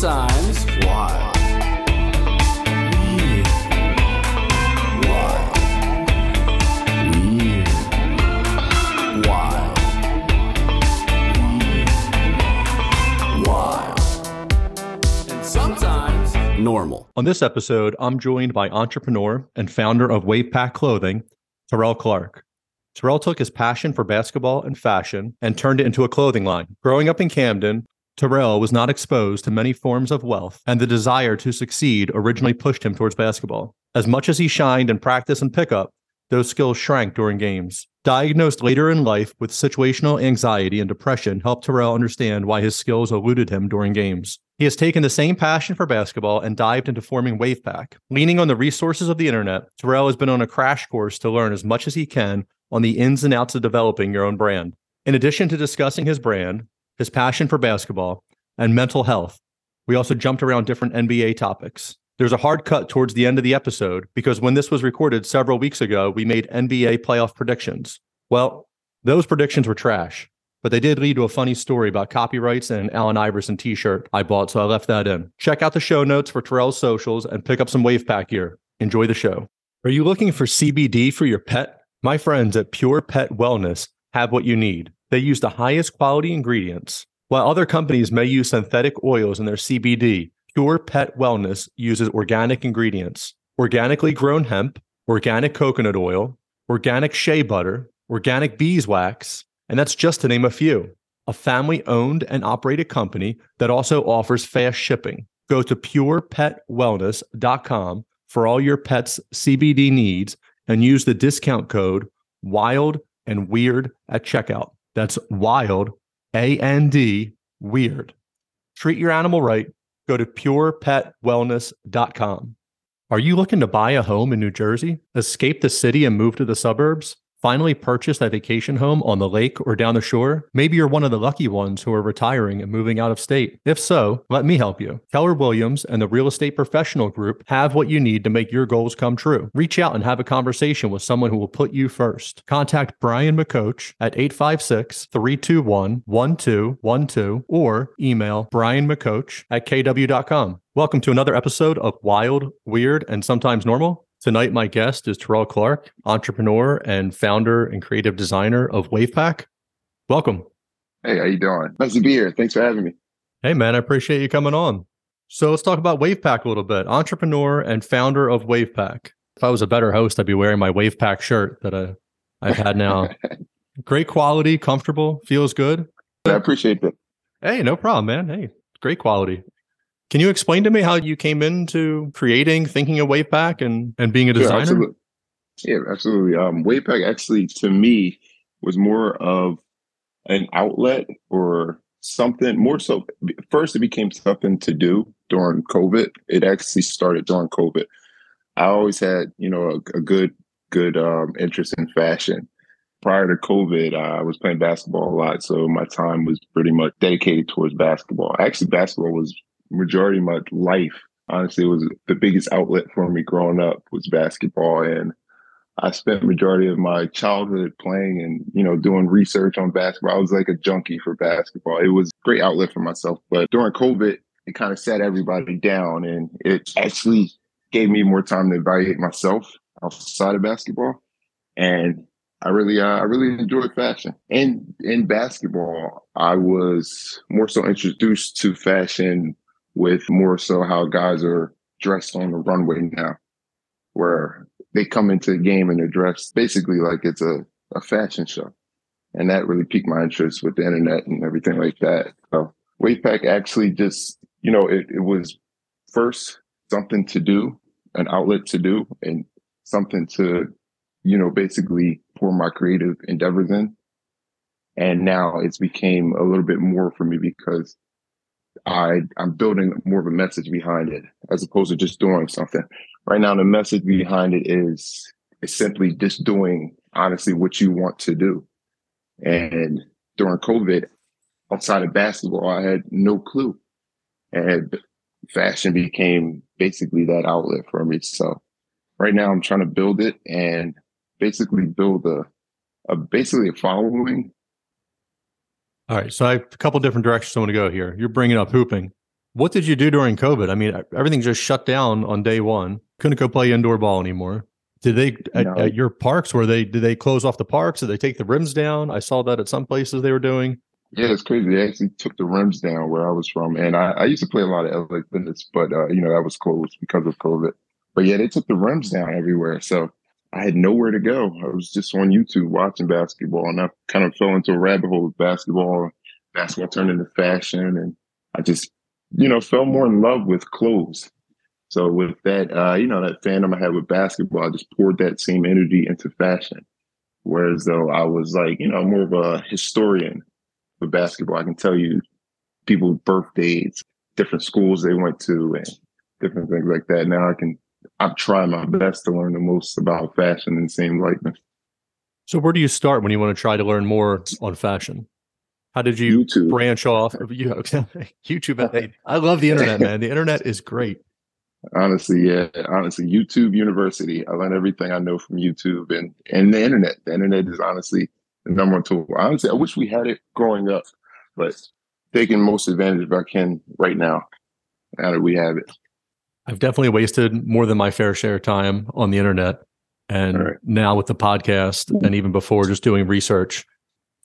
Sometimes wild. Weird. Wild. Weird. Wild. Weird. Wild. And sometimes normal. On this episode, I'm joined by entrepreneur and founder of Wavpaq Clothing, Terrell Clark. Terrell took his passion for basketball and fashion and turned it into a clothing line. Growing up in Camden, Terrell was not exposed to many forms of wealth, and the desire to succeed originally pushed him towards basketball. As much as he shined in practice and pickup, those skills shrank during games. Diagnosed later in life with situational anxiety and depression helped Terrell understand why his skills eluded him during games. He has taken the same passion for basketball and dived into forming Wavpaq. Leaning on the resources of the internet, Terrell has been on a crash course to learn as much as he can on the ins and outs of developing your own brand. In addition to discussing his brand, his passion for basketball, and mental health, we also jumped around different NBA topics. There's a hard cut towards the end of the episode because when this was recorded several weeks ago, we made NBA playoff predictions. Well, those predictions were trash, but they did lead to a funny story about copyrights and an Allen Iverson t shirt I bought, so I left that in. Check out the show notes for Terrell's socials and pick up some Wavpaq gear. Enjoy the show. Are you looking for CBD for your pet? My friends at Pure Pet Wellness have what you need. They use the highest quality ingredients. While other companies may use synthetic oils in their CBD, Pure Pet Wellness uses organic ingredients organically grown hemp, organic coconut oil, organic shea butter, organic beeswax, and that's just to name a few. A family owned and operated company that also offers fast shipping. Go to purepetwellness.com for all your pet's CBD needs and use the discount code WILD and WEIRD at checkout. That's WILD, A N D, WEIRD. Treat your animal right. Go to purepetwellness.com. Are you looking to buy a home in New Jersey, escape the city and move to the suburbs? Finally purchase that vacation home on the lake or down the shore? Maybe you're one of the lucky ones who are retiring and moving out of state. If so, let me help you. Keller Williams and the Real Estate Professional Group have what you need to make your goals come true. Reach out and have a conversation with someone who will put you first. Contact Brian McCoach at 856 321 1212 or email Brian McCoach at kw.com. Welcome to another episode of Wild, Weird, and Sometimes Normal. Tonight, my guest is Terrell Clark, entrepreneur and founder and creative designer of Wavpaq. Welcome. Hey, how you doing? Nice to be here. Thanks for having me. Hey, man, I appreciate you coming on. So let's talk about Wavpaq a little bit. Entrepreneur and founder of Wavpaq. If I was a better host, I'd be wearing my Wavpaq shirt that I, I've had now. great quality, comfortable, feels good. I appreciate that. Hey, no problem, man. Hey, great quality. Can you explain to me how you came into creating, thinking of Wavpaq and, and being a designer? absolutely. Yeah, absolutely. Um, Wavpaq actually, to me, was more of an outlet or something more so. First, it became something to do during COVID. It actually started during COVID. I always had, you know, a, a good, good um, interest in fashion. Prior to COVID, I was playing basketball a lot, so my time was pretty much dedicated towards basketball. Actually, basketball was majority of my life. Honestly, was the biggest outlet for me growing up was basketball, and I spent majority of my childhood playing and you know doing research on basketball. I was like a junkie for basketball. It was a great outlet for myself. But during COVID, it kind of sat everybody down, and it actually gave me more time to evaluate myself outside of basketball. And I really, uh, I really enjoyed fashion. And in basketball, I was more so introduced to fashion with more so how guys are dressed on the runway now, where they come into the game and they're dressed basically like it's a, a fashion show. And that really piqued my interest with the internet and everything like that. So Wavpaq actually just, you know, it, it was first something to do, an outlet to do, and something to, you know, basically pour my creative endeavors in. And now it's became a little bit more for me because I I'm building more of a message behind it as opposed to just doing something. Right now, the message behind it is is simply just doing honestly what you want to do. And during COVID, outside of basketball, I had no clue. And fashion became basically that outlet for me. So right now I'm trying to build it and basically build a, a basically a following. All right. So I have a couple different directions I want to go here. You're bringing up hooping. What did you do during COVID? I mean, everything just shut down on day one. Couldn't go play indoor ball anymore. Did they at, no. at, your parks? Were they did they close off the parks? Did they take the rims down? I saw that at some places they were doing. Yeah, it's crazy. They actually took the rims down where I was from, and I, I used to play a lot of LA Fitness, but uh, you know that was closed because of COVID. But yeah, they took the rims down everywhere, so I had nowhere to go. I was just on YouTube watching basketball, and I kind of fell into a rabbit hole with basketball. Basketball turned into fashion, and I just, you know, fell more in love with clothes. So with that, uh, you know, that fandom I had with basketball, I just poured that same energy into fashion. Whereas though I was like, you know, more of a historian with basketball. I can tell you people's birthdays, different schools they went to, and different things like that. Now I can, I'm trying my best to learn the most about fashion and same likeness. So where do you start when you want to try to learn more on fashion? How did you YouTube. branch off? You, YouTube. I love the internet, man. The internet is great. Honestly, yeah. Honestly, YouTube University. I learned everything I know from YouTube and and the internet. The internet is honestly the number one tool. Honestly, I wish we had it growing up, but taking most advantage if I can right now. Now that we have it, I've definitely wasted more than my fair share of time on the internet, and right. now with the podcast, hmm. and even before, just doing research,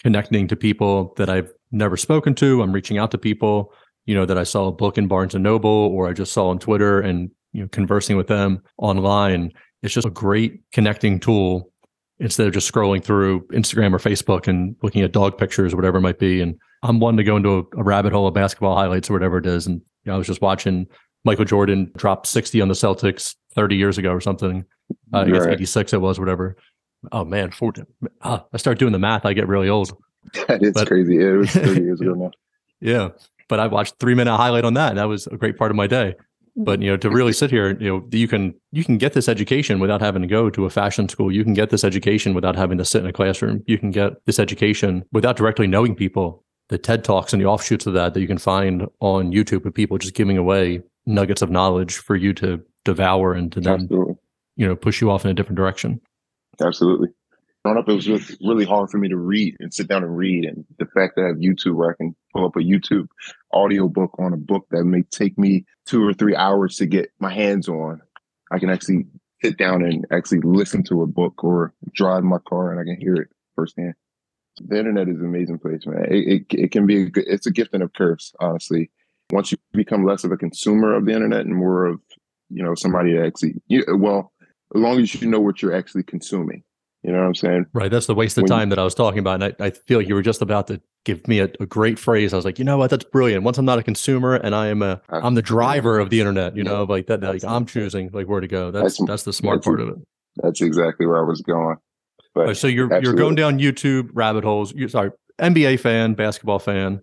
connecting to people that I've never spoken to. I'm reaching out to people you know, that I saw a book in Barnes and Noble or I just saw on Twitter and, you know, conversing with them online. It's just a great connecting tool instead of just scrolling through Instagram or Facebook and looking at dog pictures or whatever it might be. And I'm one to go into a, a rabbit hole of basketball highlights or whatever it is. And you know, I was just watching Michael Jordan dropped 60 on the Celtics 30 years ago or something. Uh, I guess 86 it was, whatever. Oh man, 40, uh, I start doing the math, I get really old. That is but, crazy. It was 30 years ago now. Yeah but I watched three minute highlight on that. And That was a great part of my day. But you know, to really sit here, you know, you can you can get this education without having to go to a fashion school. You can get this education without having to sit in a classroom. You can get this education without directly knowing people. The TED Talks and the offshoots of that that you can find on YouTube with people just giving away nuggets of knowledge for you to devour and to then Absolutely. you know push you off in a different direction. Absolutely growing up, it was really, really hard for me to read and sit down and read. And the fact that I have YouTube where I can pull up a YouTube audio book on a book that may take me two or three hours to get my hands on, I can actually sit down and actually listen to a book or drive my car and I can hear it firsthand. The internet is an amazing place, man. It, it, it can be, a, it's a gift and a curse, honestly. Once you become less of a consumer of the internet and more of, you know, somebody that actually, you, well, as long as you know what you're actually consuming you know what I'm saying? Right. That's the waste of when time you, that I was talking about. And I, I feel like you were just about to give me a, a, great phrase. I was like, you know what? That's brilliant. Once I'm not a consumer and I am a, uh, I'm the driver of the internet, you know, like that, like I'm choosing like where to go. That's, that's, that's the smart that's part of it. That's exactly where I was going. But right, so you're, absolutely. you're going down YouTube rabbit holes. You sorry, NBA fan, basketball fan.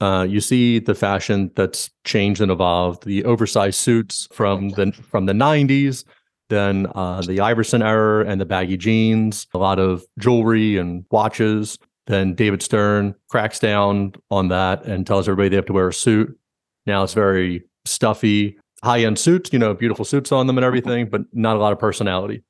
Uh, you see the fashion that's changed and evolved, the oversized suits from the from the 90s then uh, the Iverson era and the baggy jeans, a lot of jewelry and watches. Then David Stern cracks down on that and tells everybody they have to wear a suit. Now it's very stuffy, high end suits, you know, beautiful suits on them and everything, but not a lot of personality.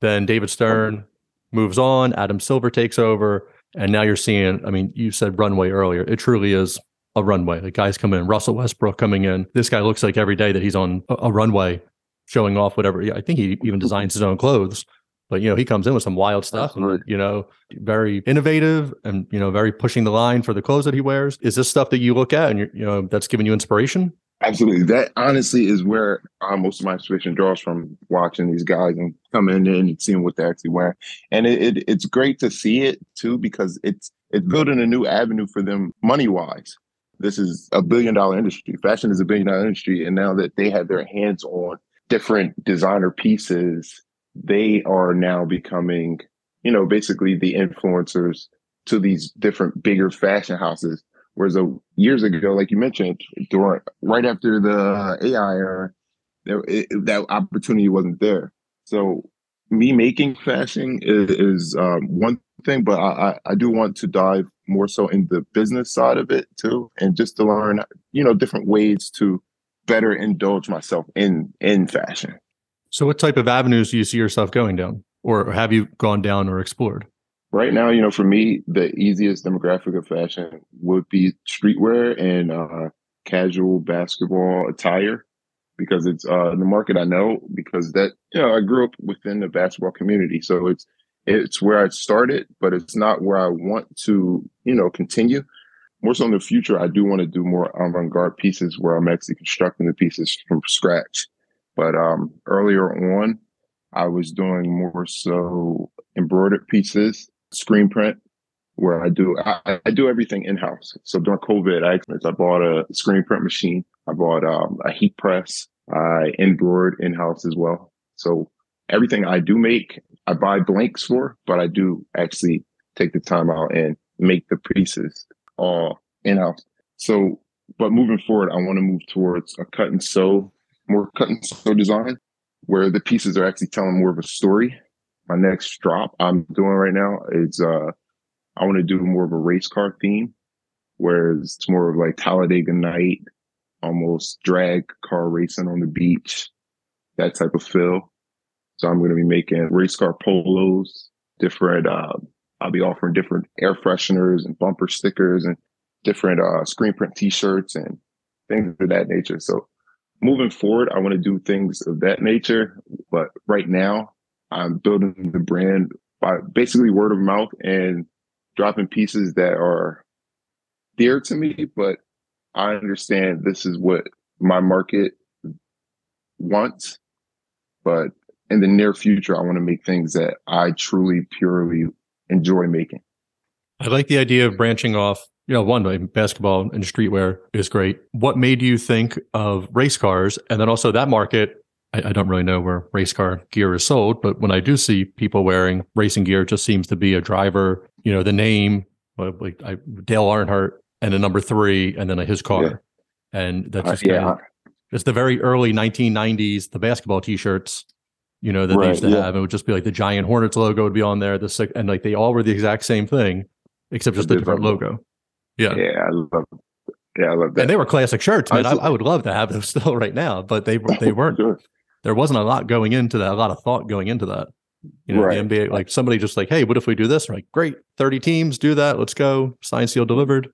Then David Stern moves on, Adam Silver takes over, and now you're seeing, I mean, you said runway earlier. It truly is a runway. The guys come in, Russell Westbrook coming in. This guy looks like every day that he's on a, a runway showing off whatever. I think he even designs his own clothes. But you know, he comes in with some wild stuff, and you know, very innovative, and you know, very pushing the line for the clothes that he wears. Is this stuff that you look at, and you know, that's giving you inspiration? Absolutely. That honestly is where uh, most of my inspiration draws from watching these guys and coming in and seeing what they're actually wearing. And it, it, it's great to see it too because it's it's building a new avenue for them money wise. This is a billion dollar industry. Fashion is a billion dollar industry, and now that they have their hands on different designer pieces, they are now becoming, you know, basically the influencers to these different bigger fashion houses Whereas a, years ago, like you mentioned, during right after the AI era, there, it, that opportunity wasn't there. So me making fashion is, is um, one thing, but I, I do want to dive more so in the business side of it too, and just to learn, you know, different ways to better indulge myself in in fashion. So, what type of avenues do you see yourself going down, or have you gone down or explored? Right now, you know, for me, the easiest demographic of fashion would be streetwear and uh, casual basketball attire because it's uh, the market I know because that you know I grew up within the basketball community, so it's it's where I started, but it's not where I want to you know continue. More so in the future, I do want to do more avant-garde pieces where I'm actually constructing the pieces from scratch. But um, earlier on, I was doing more so embroidered pieces, screen print, where I do I, I do everything in house. So during COVID, I, I bought a screen print machine. I bought um, a heat press. I embroidered in house as well. So everything I do make, I buy blanks for, but I do actually take the time out and make the pieces all in house. So, but moving forward, I want to move towards a cut and sew, more cut and sew design, where the pieces are actually telling more of a story. My next drop I'm doing right now is uh I want to do more of a race car theme, whereas it's more of like Talladega Night, almost drag car racing on the beach, that type of feel. So I'm going to be making race car polos, different, uh, I'll be offering different air fresheners and bumper stickers and different, uh, screen print t-shirts and things of that nature. So moving forward, I want to do things of that nature. But right now I'm building the brand by basically word of mouth and dropping pieces that are dear to me, but I understand this is what my market wants. But in the near future, I want to make things that I truly, purely enjoy making. I like the idea of branching off. You know, one, like basketball and streetwear is great. What made you think of race cars? And then also that market, I, I don't really know where race car gear is sold, but when I do see people wearing racing gear, it just seems to be a driver, you know, the name, like I, Dale Earnhardt and a number three, and then a his car. Yeah. And that's uh, just uh, yeah. Of, it's the very early 1990s, the basketball T-shirts, you know, that right, they used to yeah. have. It would just be like the giant Hornets logo would be on there. The and like they all were the exact same thing, except just a different logo. Yeah, yeah, I love. Yeah, I love that. And they were classic shirts, man. I, I, would love to have them still right now, but they they weren't. sure. There wasn't a lot going into that, a lot of thought going into that. You know, right. the NBA, like somebody just like, hey, what if we do this? like, great, 30 teams, do that. Let's go. Sign, seal, delivered.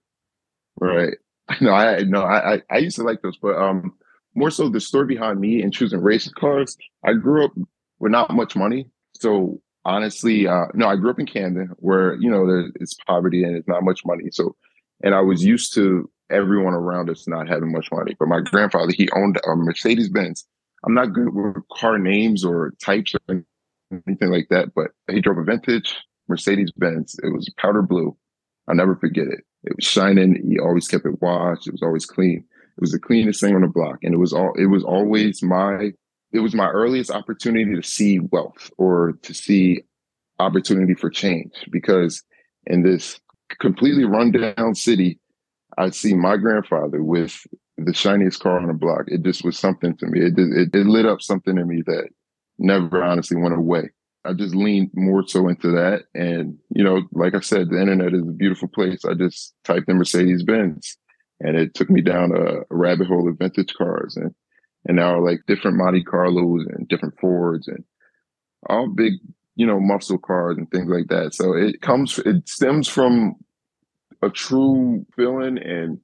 Right. No, I no, I I used to like those, but um, more so the story behind me and choosing race cars. I grew up with not much money, so honestly, uh, no, I grew up in Camden where you know there's poverty and it's not much money. So, and I was used to everyone around us not having much money. But my grandfather, he owned a Mercedes Benz. I'm not good with car names or types or anything like that, but he drove a vintage Mercedes Benz. It was powder blue. I'll never forget it. It was shining. He always kept it washed. It was always clean. It was the cleanest thing on the block. And it was all, it was always my, it was my earliest opportunity to see wealth or to see opportunity for change because in this completely rundown city, I see my grandfather with the shiniest car on the block. It just was something to me. It, it, it lit up something in me that never honestly went away. I just leaned more so into that. And, you know, like I said, the internet is a beautiful place. I just typed in Mercedes Benz and it took me down a, a, rabbit hole of vintage cars and, and now like different Monte Carlos and different Fords and all big, you know, muscle cars and things like that. So it comes, it stems from a true feeling and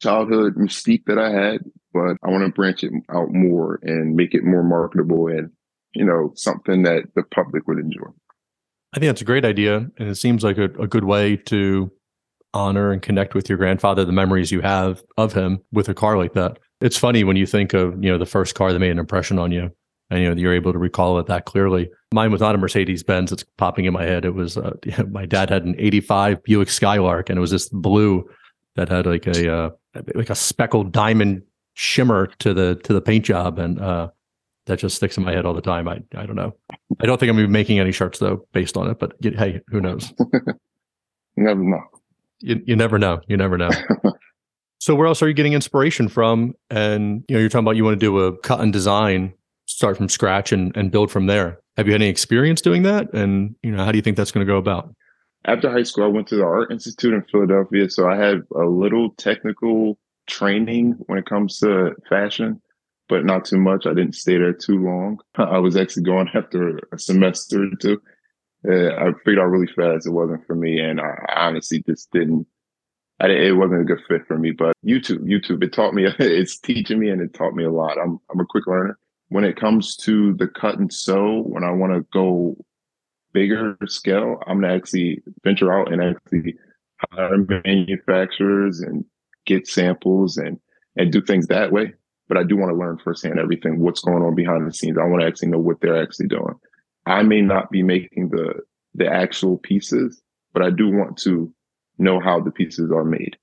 childhood mystique that I had, but I want to branch it out more and make it more marketable and you know, something that the public would enjoy. I think that's a great idea. And it seems like a, a good way to honor and connect with your grandfather, the memories you have of him with a car like that. It's funny when you think of, you know, the first car that made an impression on you and, you know, you're able to recall it that clearly. Mine was not a Mercedes Benz. It's popping in my head. It was, uh, my dad had an 85 Buick Skylark and it was this blue that had like a, uh, like a speckled diamond shimmer to the, to the paint job. And, uh, that just sticks in my head all the time. I I don't know. I don't think I'm gonna making any shirts though based on it, but hey, who knows? Never know. You, you never know. You never know. so where else are you getting inspiration from? And you know, you're talking about you want to do a cut and design, start from scratch and, and build from there. Have you had any experience doing that? And you know, how do you think that's going to go about? After high school, I went to the Art Institute in Philadelphia, so I had a little technical training when it comes to fashion, but not too much. I didn't stay there too long. I was actually going after a semester or two. Uh, I figured out really fast it wasn't for me, and I honestly just didn't. I, it wasn't a good fit for me. But YouTube, YouTube, it taught me. It's teaching me, and it taught me a lot. I'm I'm a quick learner. When it comes to the cut and sew, when I want to go bigger scale, I'm gonna actually venture out and actually hire manufacturers and get samples and and do things that way. But I do want to learn firsthand everything, what's going on behind the scenes. I want to actually know what they're actually doing. I may not be making the the actual pieces, but I do want to know how the pieces are made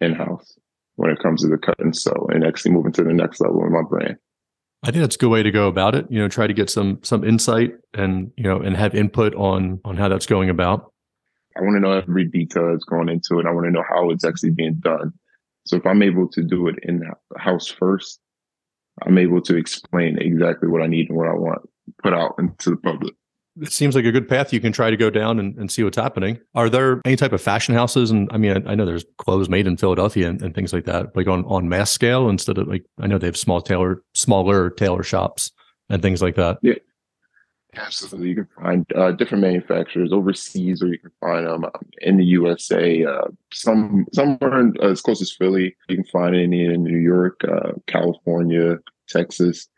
in house when it comes to the cut and sew and actually moving to the next level in my brand. I think that's a good way to go about it. You know, try to get some some insight and you know and have input on on how that's going about. I want to know every detail that's going into it. I want to know how it's actually being done. So if I'm able to do it in house first, I'm able to explain exactly what I need and what I want put out into the public. It seems like a good path you can try to go down and, and see what's happening. Are there any type of fashion houses? And I mean, I, I know there's clothes made in Philadelphia and, and, things like that, like on, on mass scale instead of like, I know they have small tailor, smaller tailor shops and things like that. Yeah. Absolutely. You can find uh, different manufacturers overseas, or you can find them um, in the USA. Uh, some somewhere in, uh, as close as Philly. You can find any in New York, uh, California, Texas.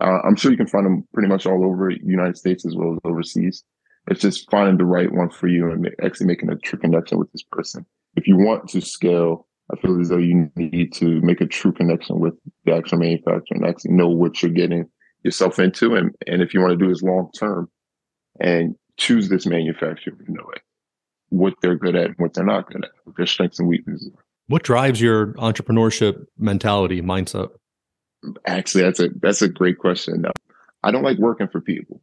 Uh, I'm sure you can find them pretty much all over the United States as well as overseas. It's just finding the right one for you and actually making a true connection with this person. If you want to scale, I feel as though you need to make a true connection with the actual manufacturer and actually know what you're getting yourself into. And, and if you want to do this long term and choose this manufacturer, you know it, what they're good at and what they're not good at, their strengths and weaknesses. What drives your entrepreneurship mentality, mindset? Actually, that's a that's a great question. I don't like working for people.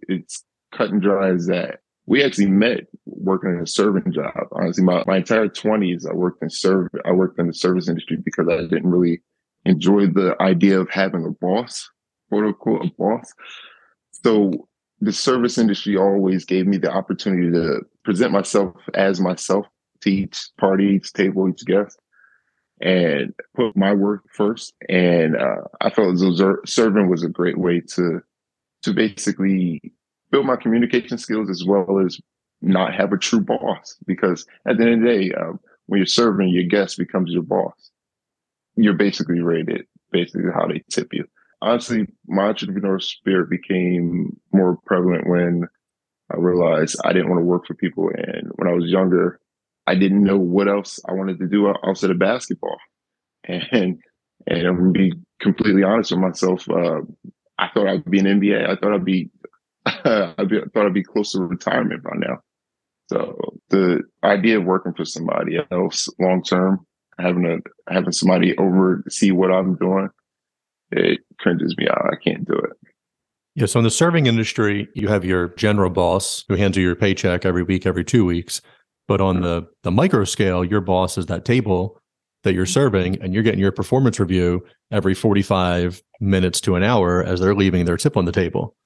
It's cut and dry as that. We actually met working in a serving job. Honestly, my, my entire twenties, I worked in serve. I worked in the service industry because I didn't really enjoy the idea of having a boss, quote unquote, a boss. So the service industry always gave me the opportunity to present myself as myself to each party, each table, each guest and put my work first. And uh, I felt as though serving was a great way to to basically build my communication skills as well as not have a true boss. Because at the end of the day, um, when you're serving, your guest becomes your boss. You're basically rated basically how they tip you. Honestly, my entrepreneurial spirit became more prevalent when I realized I didn't want to work for people. And when I was younger, I didn't know what else I wanted to do outside of basketball. And and I'm gonna be completely honest with myself. Uh, I thought I'd be an NBA. I thought I'd be, I'd be, I thought I'd be close to retirement by now. So the idea of working for somebody else long term, having a having somebody oversee what I'm doing, it cringes me out. I can't do it. Yeah. So in the serving industry, you have your general boss who hands you your paycheck every week, every two weeks. But on the the micro scale, your boss is that table that you're mm-hmm. serving, and you're getting your performance review every 45 minutes to an hour as they're leaving their tip on the table.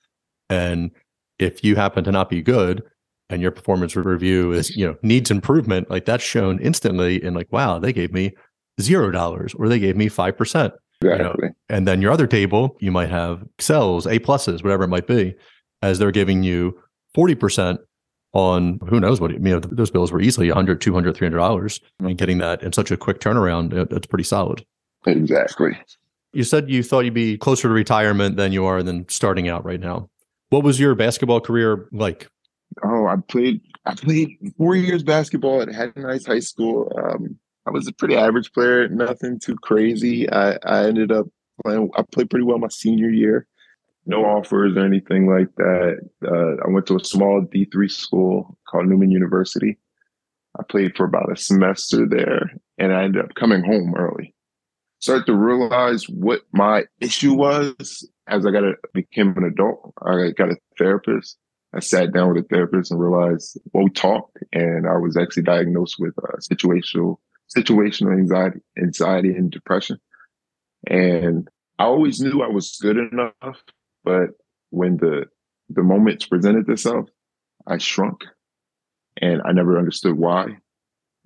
And if you happen to not be good and your performance review is, you know, needs improvement, like that's shown instantly in like, wow, they gave me zero dollars or they gave me five percent. Exactly. You know? And then your other table, you might have excels, A pluses, whatever it might be, as they're giving you 40% on who knows what, you know, those bills were easily 100, 200, 300 dollars and getting that in such a quick turnaround, it, it's pretty solid. Exactly. You said you thought you'd be closer to retirement than you are than starting out right now. What was your basketball career like? Oh, I played, I played four years basketball at Haddon Heights High School. Um, I was a pretty average player, nothing too crazy. I, I ended up playing, I played pretty well my senior year no offers or anything like that. Uh, I went to a small D3 school called Neumann University. I played for about a semester there and I ended up coming home early. Started to realize what my issue was as I got a, became an adult. I got a therapist I sat down with a therapist and realized, well, we talked, and I was actually diagnosed with uh, situational situational anxiety, anxiety and depression. And I always knew I was good enough, but when the the moments presented themselves, I shrunk, and I never understood why.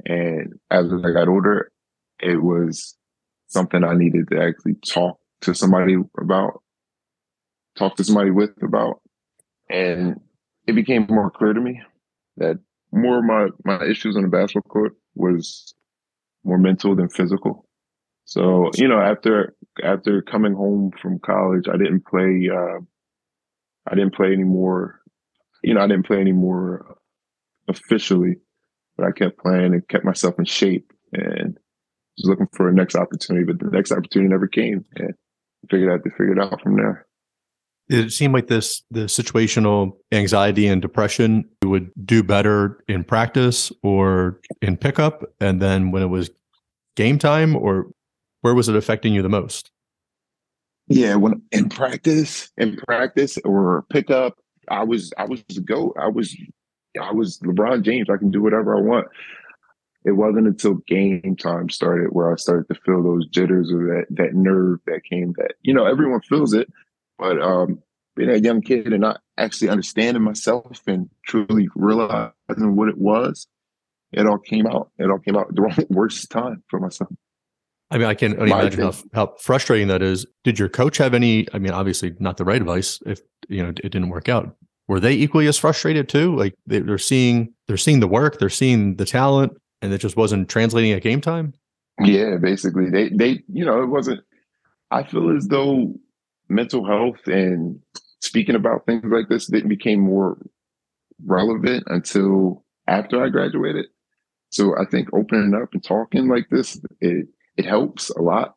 And as I got older, it was something I needed to actually talk to somebody about, talk to somebody with about. And it became more clear to me that more of my, my issues on the basketball court was more mental than physical. So, you know, after after coming home from college, I didn't play uh, I didn't play anymore. You know, I didn't play anymore officially, but I kept playing and kept myself in shape and was looking for a next opportunity, but the next opportunity never came and I figured out to figure it out from there. It seemed like this the situational anxiety and depression would do better in practice or in pickup, and then when it was game time, or where was it affecting you the most? Yeah, when in practice, in practice or pickup, I was I was the goat. I was I was LeBron James. I can do whatever I want. It wasn't until game time started where I started to feel those jitters or that that nerve that came. That you know everyone feels it, but um, being a young kid and not actually understanding myself and truly realizing what it was, it all came out. It all came out the wrong, worst time for myself. I mean, I can only imagine how, how frustrating that is. Did your coach have any? I mean, obviously not the right advice if you know it didn't work out were they equally as frustrated too? Like they're seeing they're seeing the work, they're seeing the talent, and it just wasn't translating at game time. Yeah, basically, they they you know it wasn't. I feel as though mental health and speaking about things like this didn't became more relevant until after I graduated. So I think opening up and talking like this, it it helps a lot.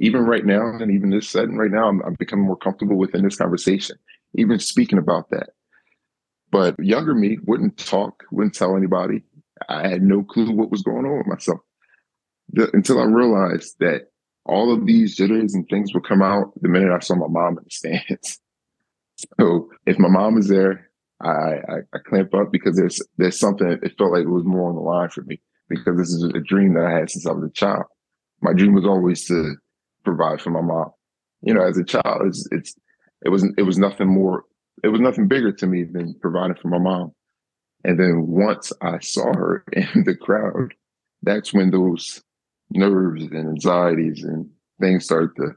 Even right now, and even this setting right now, I'm, I'm becoming more comfortable within this conversation even speaking about that. But younger me wouldn't talk, wouldn't tell anybody. I had no clue what was going on with myself the, until I realized that all of these jitters and things would come out the minute I saw my mom in the stands. so if my mom is there, I, I, I clamp up because there's there's something. It felt like it was more on the line for me because this is a dream that I had since I was a child. My dream was always to provide for my mom. You know, as a child, it's, it's it was it was nothing more it was nothing bigger to me than providing for my mom. And then once I saw her in the crowd, that's when those nerves and anxieties and things start to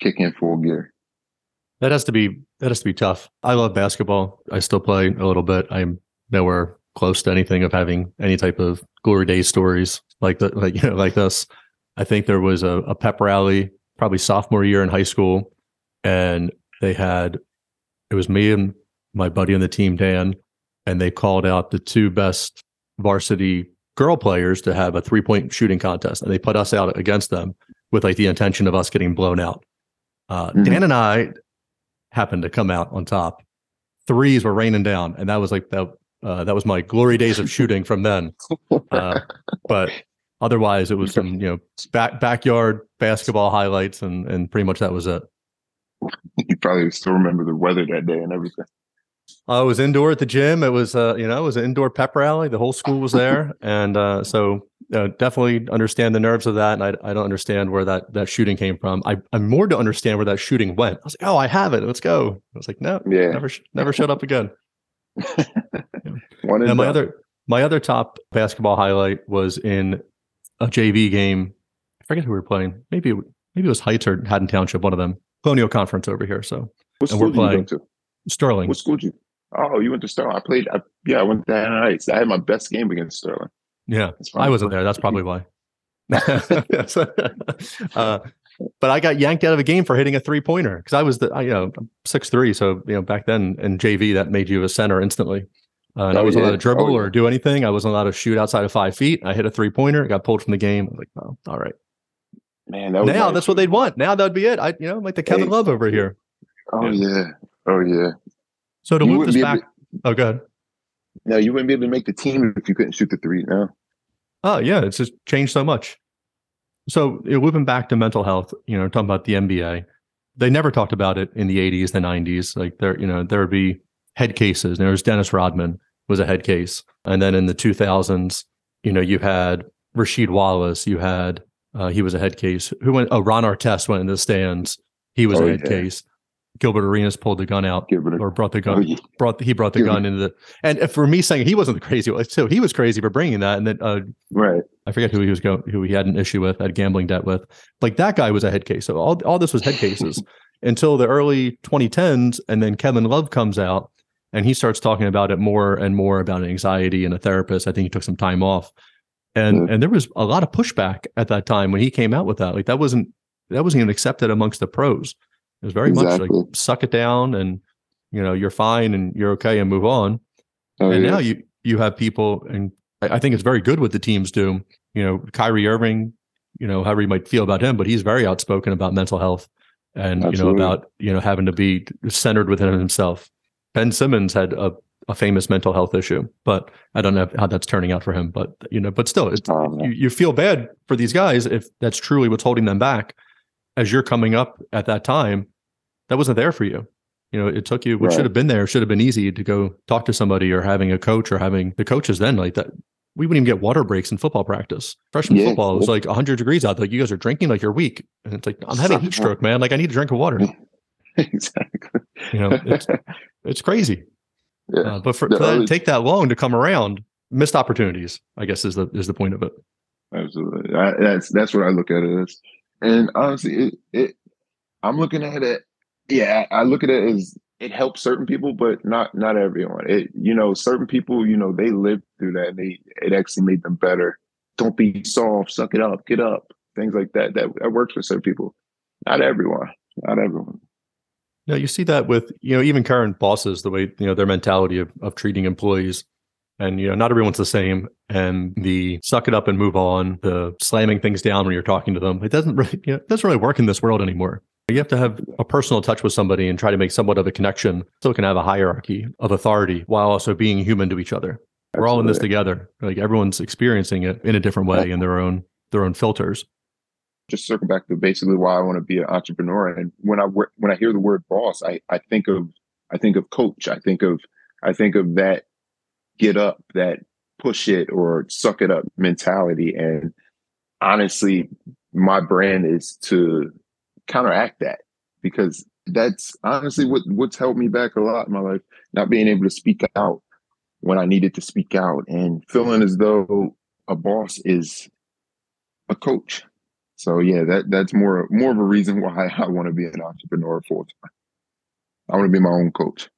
kick in full gear. That has to be that has to be tough. I love basketball. I still play a little bit. I'm nowhere close to anything of having any type of glory days stories like the like you know like this. I think there was a, a pep rally probably sophomore year in high school, and they had it was me and my buddy on the team, Dan, and they called out the two best varsity girl players to have a three point shooting contest. And they put us out against them with like the intention of us getting blown out. Uh, mm-hmm. Dan and I happened to come out on top. Threes were raining down, and that was like that. Uh, that was my glory days of shooting from then. Uh, but otherwise, it was some you know back backyard basketball highlights, and and pretty much that was it. you probably still remember the weather that day and everything. I was indoor at the gym. It was, uh, you know, it was an indoor pep rally. The whole school was there, and uh, so uh, definitely understand the nerves of that. And I, I don't understand where that that shooting came from. I, I'm more to understand where that shooting went. I was like, oh, I have it. Let's go. I was like, no, yeah, never, never showed up again. One and my other, my other top basketball highlight was in a JV game. I forget who we were playing. Maybe, it, maybe it was Heights or Haddon Township. One of them Colonial Conference over here. So what school we're playing Sterling. What school did you? Oh, you went to Sterling. I played. I, yeah, I went to Haddon Heights. I had my best game against Sterling. Yeah, I wasn't there. That's probably why. uh, but I got yanked out of a game for hitting a three pointer because I was the I, you know six three. So you know back then in JV that made you a center instantly. Uh, and oh, I wasn't yeah. allowed to dribble oh, or do anything. I wasn't allowed to shoot outside of five feet. I hit a three pointer. I got pulled from the game. I was like, oh, all right. Man, that now that's what they'd want. Now that'd be it. I, you know, like the Kevin hey. Love over here. Oh yeah. yeah. Oh yeah. So to you loop this back. To, oh, good. No, you wouldn't be able to make the team if you couldn't shoot the three now. Oh yeah, it's just changed so much. So you know, looping back to mental health, you know, talking about the NBA, they never talked about it in the 80s, the 90s. Like there, you know, there would be head cases. There was Dennis Rodman was a head case, and then in the 2000s, you know, you had Rasheed Wallace, you had uh, he was a head case. Who went? Oh, Ron Artest went in the stands. He was Oh, a head yeah. case. Gilbert Arenas pulled the gun out a- or brought the Oh, gun. yeah. Brought he brought the Yeah. gun into the and for me saying he wasn't the crazy one too. He was crazy for bringing that, and then uh, Right. I forget who he was going, who he had an issue with, had gambling debt with. Like that guy was a head case. So all all this was head cases until the early 2010s, and then Kevin Love comes out and he starts talking about it more and more about anxiety and a therapist. I think he took some time off, and Yeah. and there was a lot of pushback at that time when he came out with that. Like that wasn't that wasn't even accepted amongst the pros. It was very much like suck it down and you know you're fine and you're okay and move on Oh, and yeah. now you you have people, and I, I think it's very good what the teams do. You know, Kyrie Irving, you know, however you might feel about him, but he's very outspoken about mental health and Absolutely. you know about you know having to be centered within himself. Ben Simmons had a, a famous mental health issue, but I don't know how that's turning out for him. But you know, but still, it's, Um, you, you feel bad for these guys if that's truly what's holding them back. As you're coming up at that time, that wasn't there for you. You know, it took you what Right. should have been there should have been easy to go talk to somebody or having a coach or having the coaches then like that. We wouldn't even get water breaks in football practice. Freshman Yeah, football yeah. like 100 degrees out. Like you guys are drinking like you're weak, and it's like I'm having a heat stroke, man. Like I need a drink of water. exactly. You know, it's it's crazy. Yeah. Uh, but for, for that to take that long to come around, missed opportunities. I guess is the is the point of it. Absolutely. I, that's that's what I look at it as. And honestly, it, it I'm looking at it. Yeah, I look at it as it helps certain people, but not not everyone. It you know, certain people, you know, they lived through that. And they it actually made them better. Don't be soft, suck it up, get up, things like that. That that works for certain people. Not everyone. Not everyone. No, you see that with you know even current bosses, the way you know their mentality of of treating employees, and you know not everyone's the same. And the suck it up and move on, the slamming things down when you're talking to them, it doesn't really you know, it doesn't really work in this world anymore. You have to have a personal touch with somebody and try to make somewhat of a connection, so can have a hierarchy of authority while also being human to each other. We're all in this together. Like everyone's experiencing it in a different way in their own their own filters. Just circle back to basically why I want to be an entrepreneur. And when I when I hear the word boss, I I think of I think of coach. I think of I think of that get up, that push it or suck it up mentality. And honestly, my brand is to counteract that because that's honestly what what's held me back a lot in my life. Not being able to speak out when I needed to speak out and feeling as though a boss is a coach. So yeah, that that's more more of a reason why I want to be an entrepreneur full time. I want to be my own coach.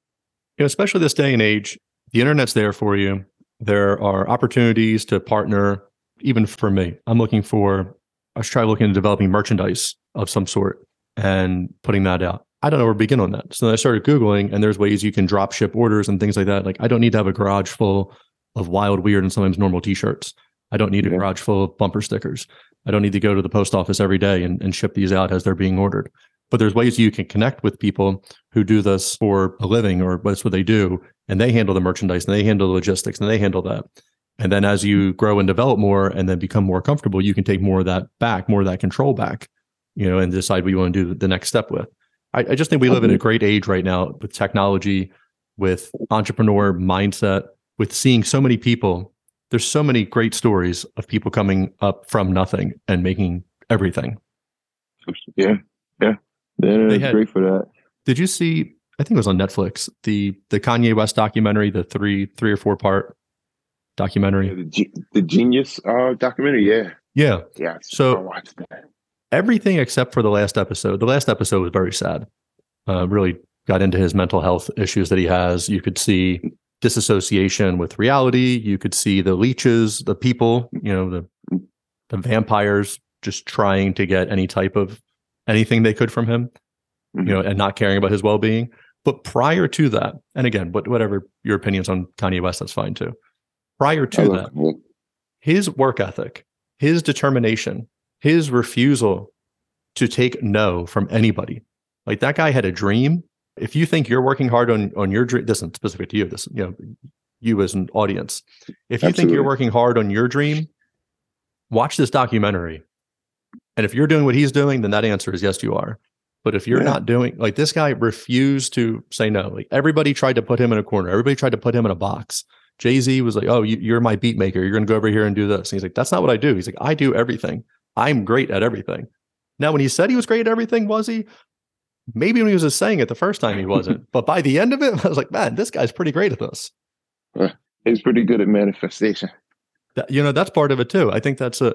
you know, especially this day and age, the internet's there for you. There are opportunities to partner. Even for me, I'm looking for. I was trying looking at developing merchandise of some sort and putting that out. I don't know where to begin on that. So then I started googling, and there's ways you can drop ship orders and things like that. Like I don't need to have a garage full of wild, weird, and sometimes normal T-shirts. I don't need a garage full of bumper stickers. I don't need to go to the post office every day and, and ship these out as they're being ordered. But there's ways you can connect with people who do this for a living or that's what they do and they handle the merchandise and they handle the logistics and they handle that. And then as you grow and develop more and then become more comfortable you can take more of that back more of that control back you know and decide what you want to do the next step with. I, I just think we live in a great age right now with technology with entrepreneur mindset with seeing so many people there's so many great stories of people coming up from nothing and making everything Yeah, yeah, they're They had- great for that. Did you see? I think it was on Netflix. The the Kanye West documentary, the three three or four part documentary. Yeah, the, the genius uh, documentary. Yeah, Yeah, yeah. So- I watched that. everything except for the last episode. The last episode was very sad. Uh, really got into his mental health issues that he has. You could see disassociation with reality. You could see the leeches, the people, you know, the the vampires just trying to get any type of anything they could from him. You know, and not caring about his well being. But prior to that, and again, what, whatever your opinions on Kanye West, that's fine too. Prior to that, it. his work ethic, his determination, his refusal to take no from anybody. Like that guy had a dream. If you think you're working hard on on your dream, this isn't specific to you. This you know, you as an audience. If you think you're working hard on your dream, watch this documentary. And if you're doing what he's doing, then that answer is yes, you are. But if you're Yeah. not doing like this guy refused to say no. Like everybody tried to put him in a corner. Everybody tried to put him in a box. Jay Z was like, "Oh, you, you're my beat maker. You're going to go over here and do this." And he's like, "That's not what I do." He's like, "I do everything. I'm great at everything." Now, when he said he was great at everything, was he? Maybe when he was just saying it the first time, he wasn't. but by the end of it, I was like, "Man, this guy's pretty great at this." He's pretty good at manifestation. That, you know, that's part of it too. I think that's a.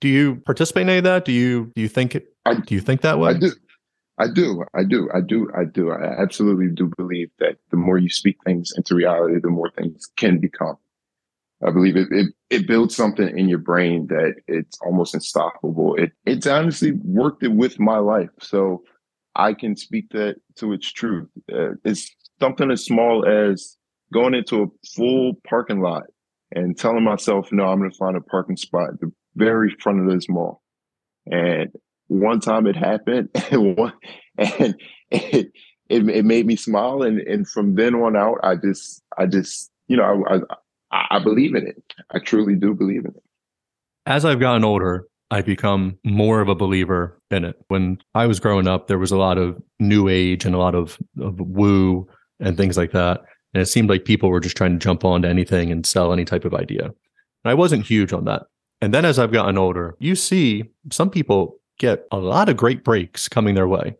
Do you participate in any of that? Do you do you think it? I- do you think that way? I do. I do. I do. I do. I do. I absolutely do believe that the more you speak things into reality, the more things can become. I believe it, it, it builds something in your brain that it's almost unstoppable. It, it's honestly worked it with my life. So I can speak that to its truth. Uh, it's something as small as going into a full parking lot and telling myself, no, I'm going to find a parking spot at the very front of this mall. And one time it happened and one, and it, it, it made me smile. And, and from then on out, I just, I just, you know, I, I, I believe in it. I truly do believe in it. as I've gotten older, I've become more of a believer in it. When I was growing up, there was a lot of new age and a lot of, of woo and things like that. And it seemed like people were just trying to jump onto anything and sell any type of idea. And I wasn't huge on that. And then as I've gotten older, you see some people get a lot of great breaks coming their way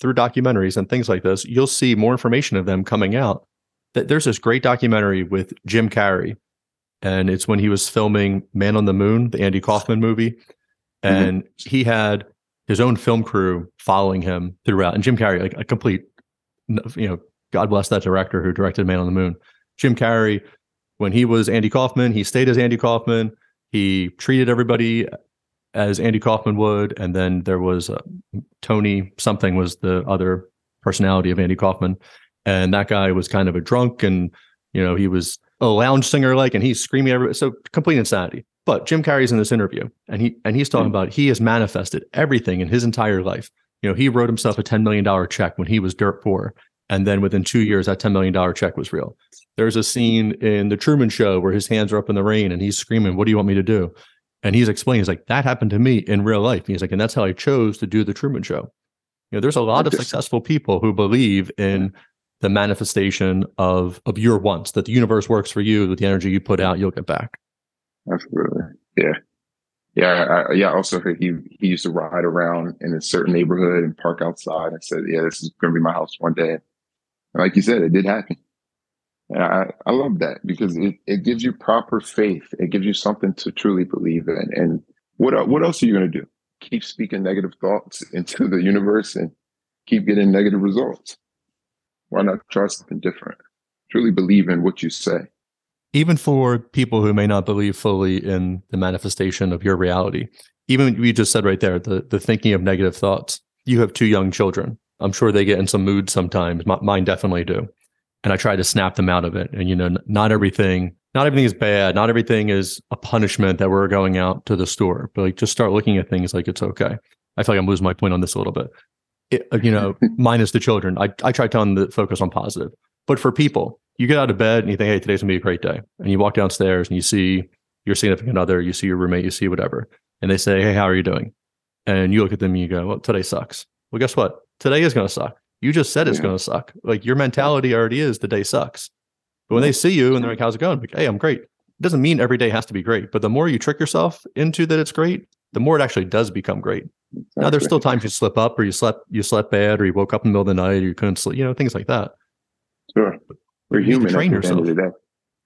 through documentaries and things like this. You'll see more information of them coming out. That there's this great documentary with Jim Carrey and it's when he was filming Man on the Moon, the Andy Kaufman movie, and he had his own film crew following him throughout. And Jim Carrey, like a complete, you know, God bless that director who directed Man on the Moon. Jim Carrey, when he was Andy Kaufman, he stayed as Andy Kaufman. He treated everybody as Andy Kaufman would, and then there was uh, Tony something was the other personality of Andy Kaufman, and that guy was kind of a drunk and you know he was a lounge singer like and he's screaming every so complete insanity but jim carrey's in this interview and he and he's talking hmm. about he has manifested everything in his entire life. You know he wrote himself a $10 million check when he was dirt poor and then within two years that $10 million check was real. There's a scene in the truman show where his hands are up in the rain and he's screaming what do you want me to do? And he's explaining he's like that happened to me in real life. And he's like and that's how i chose to do the truman show. You know there's a lot of successful people who believe in the manifestation of of your wants that the universe works for you with the energy you put out you'll get back Absolutely. Yeah. Yeah. I, yeah. Also he, he used to ride around in a certain neighborhood and park outside and said, yeah, this is going to be my house one day. And like you said, it did happen. And I, I love that because it, it gives you proper faith. It gives you something to truly believe in. And what, what else are you going to do? Keep speaking negative thoughts into the universe and keep getting negative results. Why not try something different? Truly believe in what you say. Even for people who may not believe fully in the manifestation of your reality even you just said right there the the thinking of negative thoughts you have two young children. I'm sure they get in some moods sometimes. M- mine definitely do. And i try to snap them out of it. And you know n- not everything not everything is bad. Not everything is a punishment that we're going out to the store. But like just start looking at things like it's okay. I feel like i'm losing my point on this a little bit. It, uh, you know minus the children. I i try telling them to focus on positive. But for people you get out of bed and you think, hey, today's gonna be a great day. And you walk downstairs and you see your significant other, you see your roommate, you see whatever. And they say, hey, how are you doing? And you look at them and you go, well, today sucks. Well, guess what? Today is gonna suck. You just said it's Yeah. gonna suck. Like your mentality already is the day sucks. But when they see you and they're like, how's it going? Like, hey, I'm great. It doesn't mean every day has to be great. But the more you trick yourself into that it's great, the more it actually does become great. Now there's still times you slip up or you slept you slept bad or you woke up in the middle of the night or you couldn't sleep, you know, things like that. Sure. We're human train at the end of yourself. the day.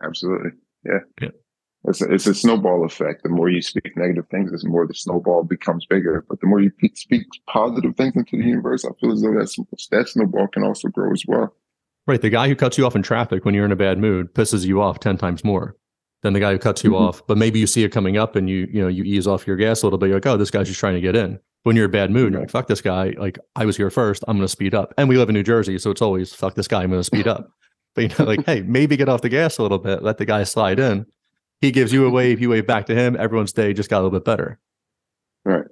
Absolutely. Yeah. Yeah. It's a, it's a snowball effect. The more you speak negative things, the more the snowball becomes bigger. But the more you speak positive things into the universe, I feel as though that's, that snowball can also grow as well. Right. The guy who cuts you off in traffic when you're in a bad mood pisses you off 10 times more than the guy who cuts you Mhm. off. But maybe you see it coming up and you, you know, you ease off your gas a little bit. You're like, oh, this guy's just trying to get in. When you're in a bad mood, you're like, fuck this guy. Like, I was here first. I'm going to speed up. And we live in New Jersey. So it's always, fuck this guy. I'm going to speed up. But, you know, like, hey, maybe get off the gas a little bit. Let the guy slide in. He gives you a wave. You wave back to him. Everyone's day just got a little bit better. Right.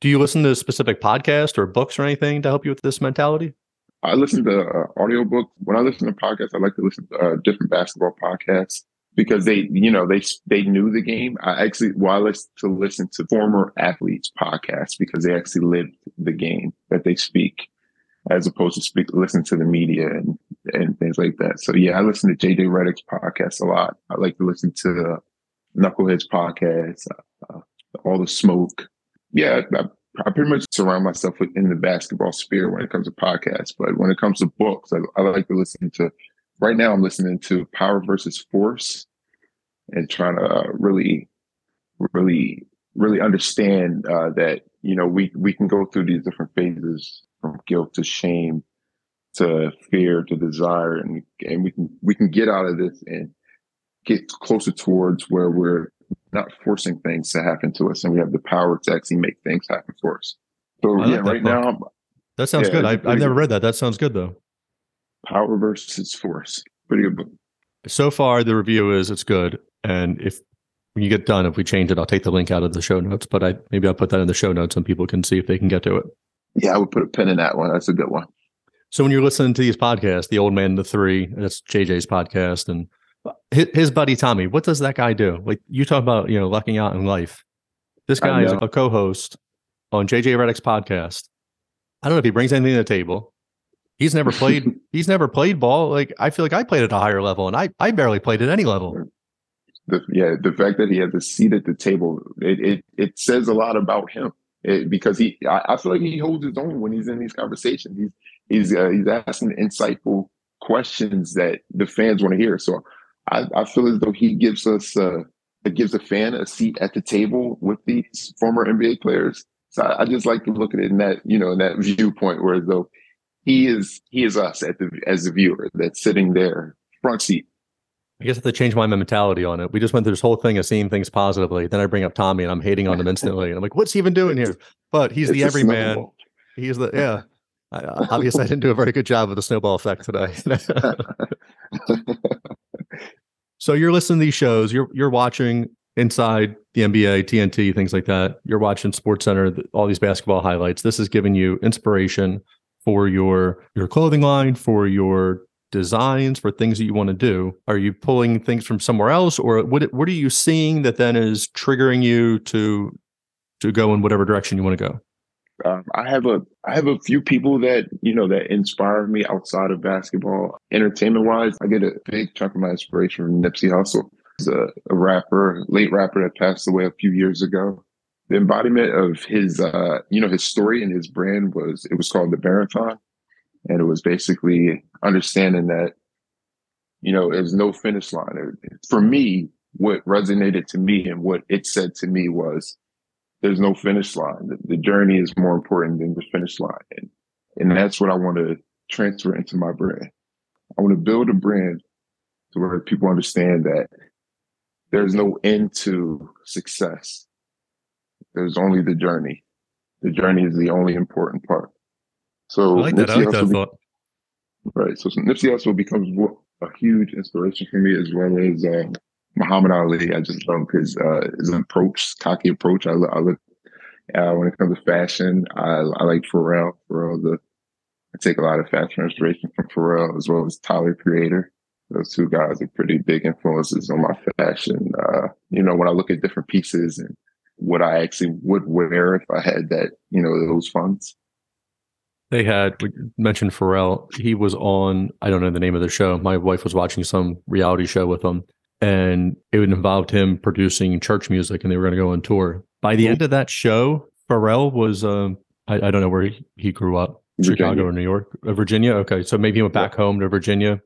Do you listen to a specific podcast or books or anything to help you with this mentality? I listen to uh, audiobooks. When I listen to podcasts, I like to listen to uh, different basketball podcasts because they, you know, they they knew the game. I actually, well, I listen to listen to former athletes podcasts because they actually lived the game that they speak. as opposed to speak listen to the media and and things like that. So yeah, I listen to JJ Redick's podcast a lot. I like to listen to Knuckleheads podcast, uh, all the smoke. Yeah, I, I, pretty much surround myself in the basketball sphere when it comes to podcasts. But when it comes to books, I, I like to listen to. Right now, I'm listening to Power versus Force, and trying to uh, really, really, really understand uh, that you know we we can go through these different phases from guilt to shame to fear to desire and and we can we can get out of this and get closer towards where we're not forcing things to happen to us and we have the power to actually make things happen for us so I yeah right that now That sounds Yeah, good. I, i've never good. read that. That sounds good though. power versus force pretty good book So far, the review is it's good. And if when you get done, if we change it, I'll take the link out of the show notes. But I maybe I'll put that in the show notes and people can see if they can get to it. yeah i would put a pin in that one that's a good one So when you're listening to these podcasts, the old man the three, that's JJ's podcast, and his, his buddy Tommy, what does that guy do? Like you talk about, you know, lucking out in life. This guy is a co-host on JJ Redick's podcast. I don't know if he brings anything to the table. He's never played. he's never played ball. Like I feel like I played at a higher level, and I I barely played at any level. the, yeah, the fact that he has a seat at the table, it it, it says a lot about him. It, because he, I, I feel like he holds his own when he's in these conversations. He's he's uh, he's asking insightful questions that the fans want to hear. So I, I feel as though he gives us uh, gives a fan a seat at the table with these former NBA players. So I, I just like to look at it in that you know in that viewpoint, where though he is he is us at the as the viewer that's sitting there front seat. I guess I have to change my mentality on it. We just went through this whole thing of seeing things positively. Then I bring up Tommy and I'm hating on him instantly. And I'm like, what's he even doing here? But he's the It's a everyman. snowball. He's the, yeah. I, I- obviously, I didn't do a very good job of the snowball effect today. so you're listening to these shows, you're, you're watching inside the NBA, TNT, things like that. You're watching SportsCenter, all these basketball highlights. This is giving you inspiration for your your clothing line, for your designs, for things that you want to do. Are you pulling things from somewhere else, or what what are you seeing that then is triggering you to to go in whatever direction you want to go? Um, I have a I have a few people that you know that inspire me outside of basketball. Entertainment wise, I get a big chunk of my inspiration from Nipsey Hussle. He's a, a rapper, late rapper that passed away a few years ago. The embodiment of his uh, you know his story and his brand was it was called the Marathon, and it was basically understanding that you know there's no finish line. For me, what resonated to me and what it said to me was there's no finish line. The, the journey is more important than the finish line. And, and that's what I want to transfer into my brand. I want to build a brand to where people understand that there's no end to success. There's only the journey. The journey is the only important part. So I like that. I like that be- thought. Right. So Nipsey Hussle becomes a huge inspiration for me as well as um, Muhammad Ali. I just love his uh, his approach, cocky approach. I, I look uh, when it comes to fashion. I, I like Pharrell. Pharrell, the I take a lot of fashion inspiration from Pharrell as well as Tyler Creator. Those two guys are pretty big influences on my fashion. Uh, you know, when I look at different pieces and what I actually would wear if I had that, you know, those funds. They had we mentioned Pharrell. He was on I don't know the name of the show. My wife was watching some reality show with him, and it involved him producing church music, and they were going to go on tour. By the end of that show, Pharrell was um, I, I don't know where he, he grew up, Chicago or New York, uh, Virginia. Okay, so maybe he went back home to Virginia,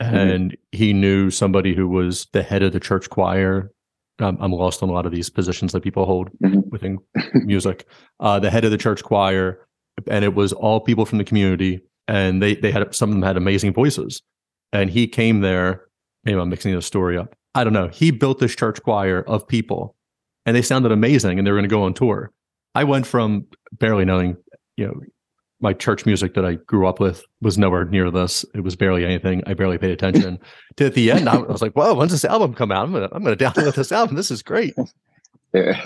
Mm-hmm. and he knew somebody who was the head of the church choir. Um, I'm lost on a lot of these positions that people hold Mhm. within music. Uh, the head of the church choir, and it was all people from the community, and they they had some of them had amazing voices, and he came there. Maybe I'm mixing the story up. I don't know. He built this church choir of people, and they sounded amazing, and they were going to go on tour. I went from barely knowing, you know, my church music that I grew up with was nowhere near this. It was barely anything. I barely paid attention. to at the end, I was like, "Whoa, when's this album come out? I'm gonna, I'm gonna download this album. This is great." Yeah.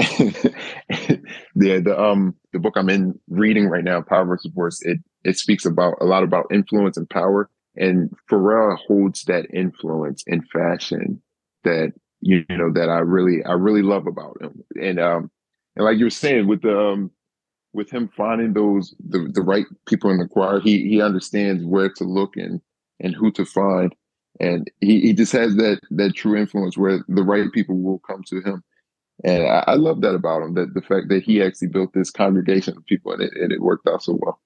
yeah, the um the book I'm in reading right now, Power versus Force, it it speaks about a lot about influence and power. And Pharrell holds that influence in fashion that you know that I really I really love about him. And um and like you were saying with the um with him finding those the, the right people in the choir, he he understands where to look and and who to find. And he, he just has that that true influence where the right people will come to him. And I, I love that about him, that the fact that he actually built this congregation of people and it, and it worked out so well.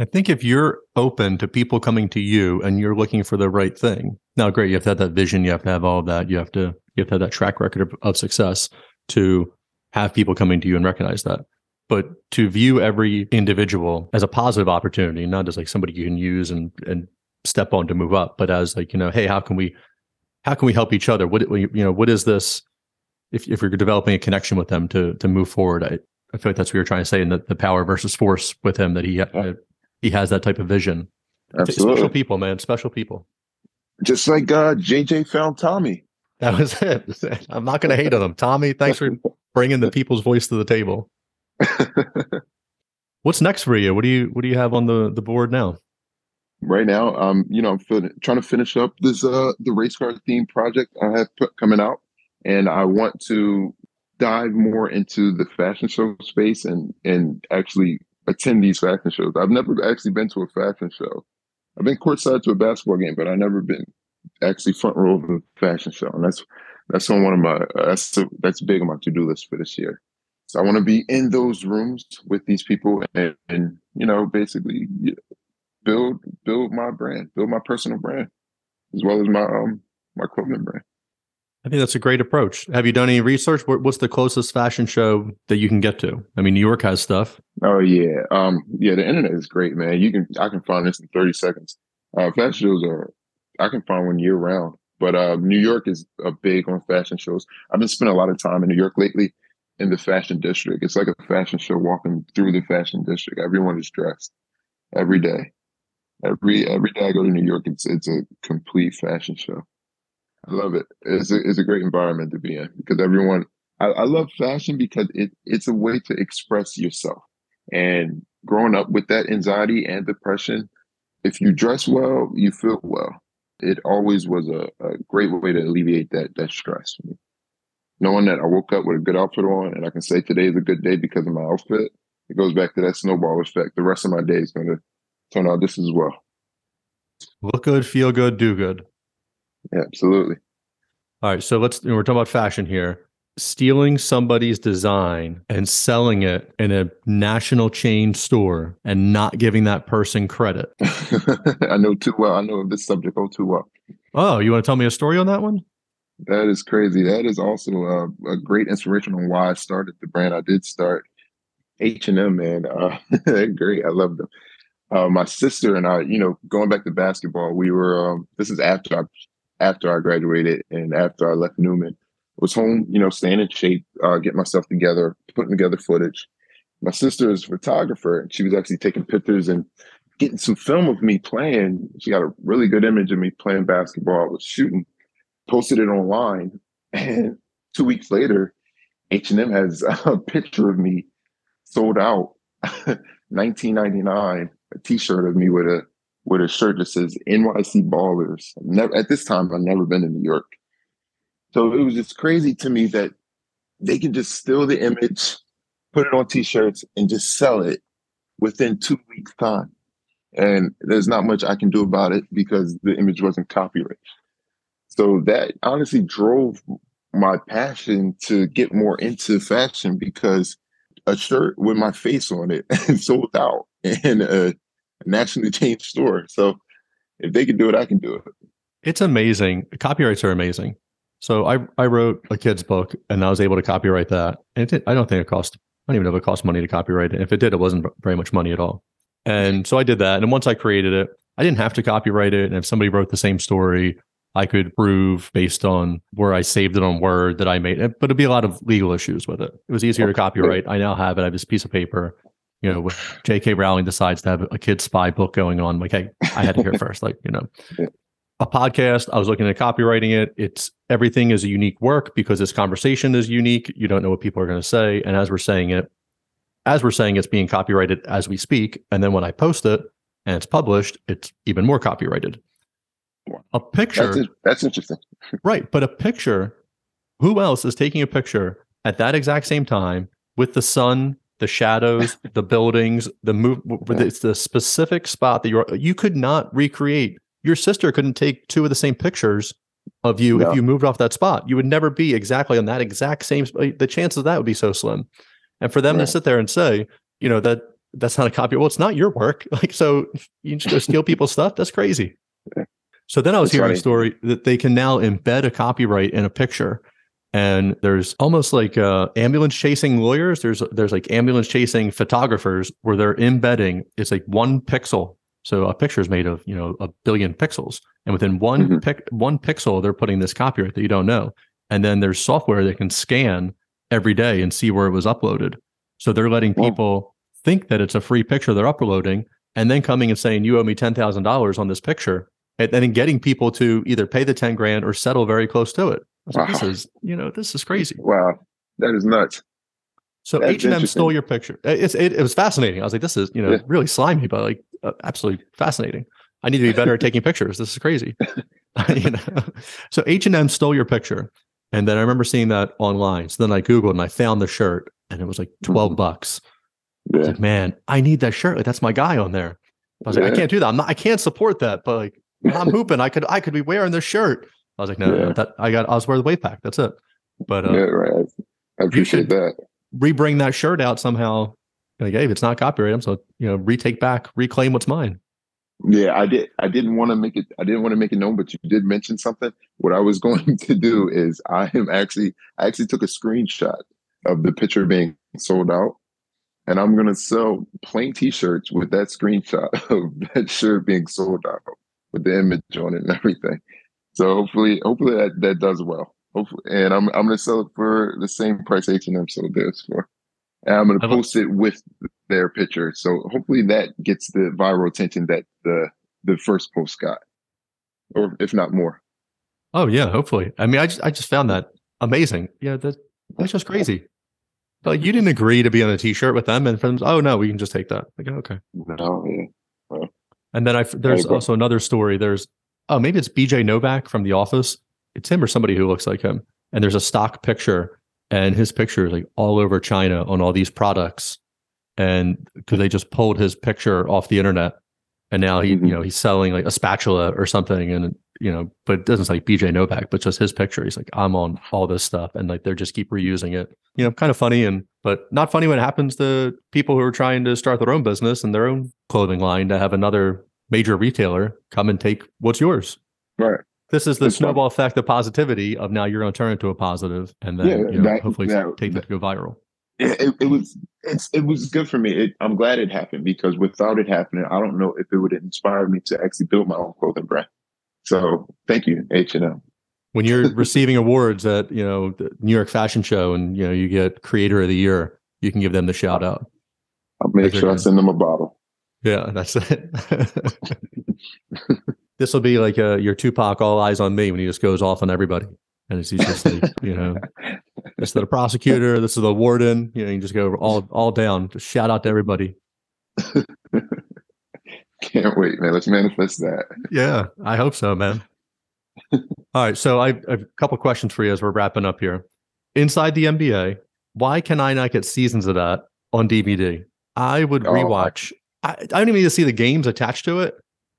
I think if you're open to people coming to you and you're looking for the right thing, now great, you have to have that vision, you have to have all of that, you have to you have to have that track record of, of success to have people coming to you and recognize that. But to view every individual as a positive opportunity, not as like somebody you can use and and step on to move up, but as like, you know, hey, how can we how can we help each other? What you know, what is this if if you're developing a connection with them to to move forward? I, I feel like that's what you're trying to say in the, the power versus force with him that he yeah uh, he has that type of vision. Absolutely. Special people, man. Special people. Just like uh, JJ found Tommy. That was it. I'm not going to hate on him. Tommy, thanks for bringing the people's voice to the table. What's next for you? What do you What do you have on the the board now? Right now, um, you know, I'm fin- trying to finish up this uh the race car theme project I have put coming out, and I want to dive more into the fashion show space and and actually attend these fashion shows. I've never actually been to a fashion show. I've been courtside to a basketball game, but I've never been actually front row of a fashion show, and that's that's on one of my uh, that's that's big on my to do list for this year. So I want to be in those rooms with these people, and, and you know, basically build build my brand, build my personal brand, as well as my um my clothing brand. I think that's a great approach. Have you done any research? What's the closest fashion show that you can get to? I mean, New York has stuff. Oh yeah, um, yeah. The internet is great, man. You can I can find this in thirty seconds. Uh, fashion shows are I can find one year round, but uh, New York is a big on fashion shows. I've been spending a lot of time in New York lately in the fashion district. It's like a fashion show walking through the fashion district. Everyone is dressed every day. Every every day I go to New York, it's it's a complete fashion show. I love it. It's a, it's a great environment to be in because everyone, I, I love fashion because it, it's a way to express yourself. And growing up with that anxiety and depression, if you dress well, you feel well. It always was a, a great way to alleviate that that stress for me. Knowing that I woke up with a good outfit on and I can say today is a good day because of my outfit, it goes back to that snowball effect. The rest of my day is going to turn out just as well. Look good, feel good, do good. Yeah, absolutely. All right. So let's, we're talking about fashion here. Stealing somebody's design and selling it in a national chain store and not giving that person credit. I know too well. I know this subject all too well. Oh, you want to tell me a story on that one? That is crazy. That is also a, a great inspiration on why I started the brand. I did start H and M, man. Uh, great. I love them. Uh, my sister and I, you know, going back to basketball, we were. Um, this is after I after I graduated and after I left Neumann. Was home, you know, staying in shape, uh, getting myself together, putting together footage. My sister is a photographer and she was actually taking pictures and getting some film of me playing. She got a really good image of me playing basketball. I was shooting, posted it online, and two weeks later, H&M has a picture of me sold out, 1999, a T-shirt of me with a with a shirt that says NYC Ballers. Never at this time I've never been in New York. So it was just crazy to me that they could just steal the image, put it on t-shirts, and just sell it within two weeks' time. And there's not much I can do about it because the image wasn't copyrighted. So that honestly drove my passion to get more into fashion because a shirt with my face on it sold out in a uh, nationally changed store. So if they can do it, I can do it. It's amazing. Copyrights are amazing. So I I wrote a kid's book and I was able to copyright that. And it, I don't think it cost. I don't even know if it cost money to copyright it. If it did, it wasn't very much money at all. And so I did that. And once I created it, I didn't have to copyright it. And if somebody wrote the same story, I could prove based on where I saved it on Word that I made it. But it'd be a lot of legal issues with it. It was easier to copyright. I now have it. I have this piece of paper you know, with J.K. Rowling decides to have a kid spy book going on, like, hey, I had to hear first. Like, you know, a podcast. I was looking at copywriting it. It's everything is a unique work because this conversation is unique. You don't know what people are going to say, and as we're saying it, as we're saying, it's being copyrighted as we speak. And then when I post it and it's published, it's even more copyrighted. A picture. That's, that's interesting. right, but a picture. Who else is taking a picture at that exact same time with the sun the shadows, the buildings, the move. It's the specific spot that you're. You could not recreate. Your sister couldn't take two of the same pictures of you No. if you moved off that spot. You would never be exactly on that exact same. The chances of that would be so slim. And for them Right. to sit there and say, you know, that that's not a copy. Well, it's not your work. Like, so you just go steal people's stuff. That's crazy. So then I was That's hearing a story that they can now embed a copyright in a picture. And there's almost like uh, ambulance chasing lawyers. There's there's like ambulance chasing photographers where they're embedding. It's like one pixel. So a picture is made of you know a billion pixels, and within one Mhm. pic, one pixel, they're putting this copyright that you don't know. And then there's software that can scan every day and see where it was uploaded. So they're letting Wow. people think that it's a free picture they're uploading, and then coming and saying you owe me ten thousand dollars on this picture, and then getting people to either pay the ten grand or settle very close to it. I was like, this is you know this is crazy. Wow, that is nuts. So That's H and M stole your picture. It's it, it was fascinating. I was like, this is you know Yeah. really slimy, but like uh, absolutely fascinating. I need to be better at taking pictures. This is crazy. you know, so H and M stole your picture, and then I remember seeing that online. So then I googled and I found the shirt, and it was like 12 Mhm. bucks. I was like, man, I need that shirt. Like that's my guy on there. I was like, I can't do that. I'm not. I can't support that. But like, I'm hooping. I could. I could be wearing this shirt. I was like, no, no, Yeah. that I got. I was wearing the Wavpaq. That's it. But uh, yeah, right. I appreciate should- that. re-bring that shirt out somehow. Like, hey, if it's not copyrighted, so you know, retake back, reclaim what's mine. Yeah, I did. I didn't want to make it. I didn't want to make it known, but you did mention something. What I was going to do is, I am actually. I actually took a screenshot of the picture being sold out, and I'm gonna sell plain T-shirts with that screenshot of that shirt being sold out with the image on it and everything. So hopefully, hopefully that that does well. Hopefully, and I'm I'm gonna sell it for the same price H and M sold theirs for, and I'm gonna post it with their picture. So hopefully that gets the viral attention that the the first post got, or if not more. Oh yeah, hopefully. I mean, I just I just found that amazing. Yeah, that that's just crazy. But like, you didn't agree to be on a T-shirt with them, and for them, oh no, we can just take that. Like, okay. No, yeah. And then I there's also another story. There's oh maybe it's BJ Novak from The Office. It's him or somebody who looks like him. And there's a stock picture, and his picture is like all over China on all these products, and because they just pulled his picture off the internet, and now he Mhm. you know he's selling like a spatula or something, and you know, but it doesn't say BJ Novak, but just his picture. He's like I'm on all this stuff, and like they're just keep reusing it. You know, kind of funny and but not funny when it happens to people who are trying to start their own business and their own clothing line to have another major retailer come and take what's yours. Right. This is the It's snowball effect of positivity of now you're going to turn into a positive and then Yeah, you know, that- hopefully that- take that to go viral. It, it, it was it's it was good for me. It, I'm glad it happened because without it happening, I don't know if it would have inspired me to actually build my own clothing brand. So thank you, H and M. When you're receiving awards at, you know, the New York Fashion Show and, you know, you get creator of the year, you can give them the shout out. I'll make sure I send them a bottle. Yeah, that's it. this will be like uh, your Tupac, all eyes on me when he just goes off on everybody. And it's he's just like, you know, this is the prosecutor, this is the warden. You know, you just go all all down. Just shout out to everybody. Can't wait, man. Let's manifest that. Yeah, I hope so, man. all right, so I, I have a couple questions for you as we're wrapping up here. Inside the NBA, why can I not get seasons of that on DVD? I would Oh, rewatch. I, I don't even need to see the games attached to it.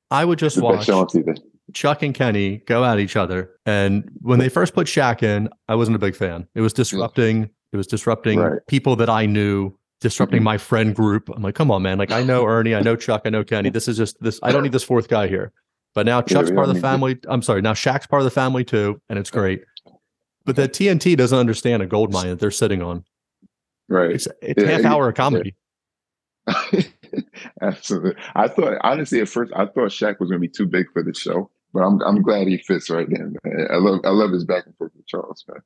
I would just watch show on TV. Chuck and Kenny go at each other. And when they first put Shaq in, I wasn't a big fan. It was disrupting. It was disrupting Right. people that I knew, disrupting Mhm. my friend group. I'm like, come on, man. Like I know Ernie, I know Chuck, I know Kenny. This is just this. I don't need this fourth guy here. But now Chuck's we part of the family. I'm sorry. Now Shaq's part of the family too, and it's great. But the TNT doesn't understand a gold mine that they're sitting on. Right. It's it's Yeah, half yeah, hour of comedy. Absolutely. I thought honestly at first I thought Shaq was gonna be too big for the show, but I'm I'm glad he fits right in. I love I love his back and forth with Charles, man.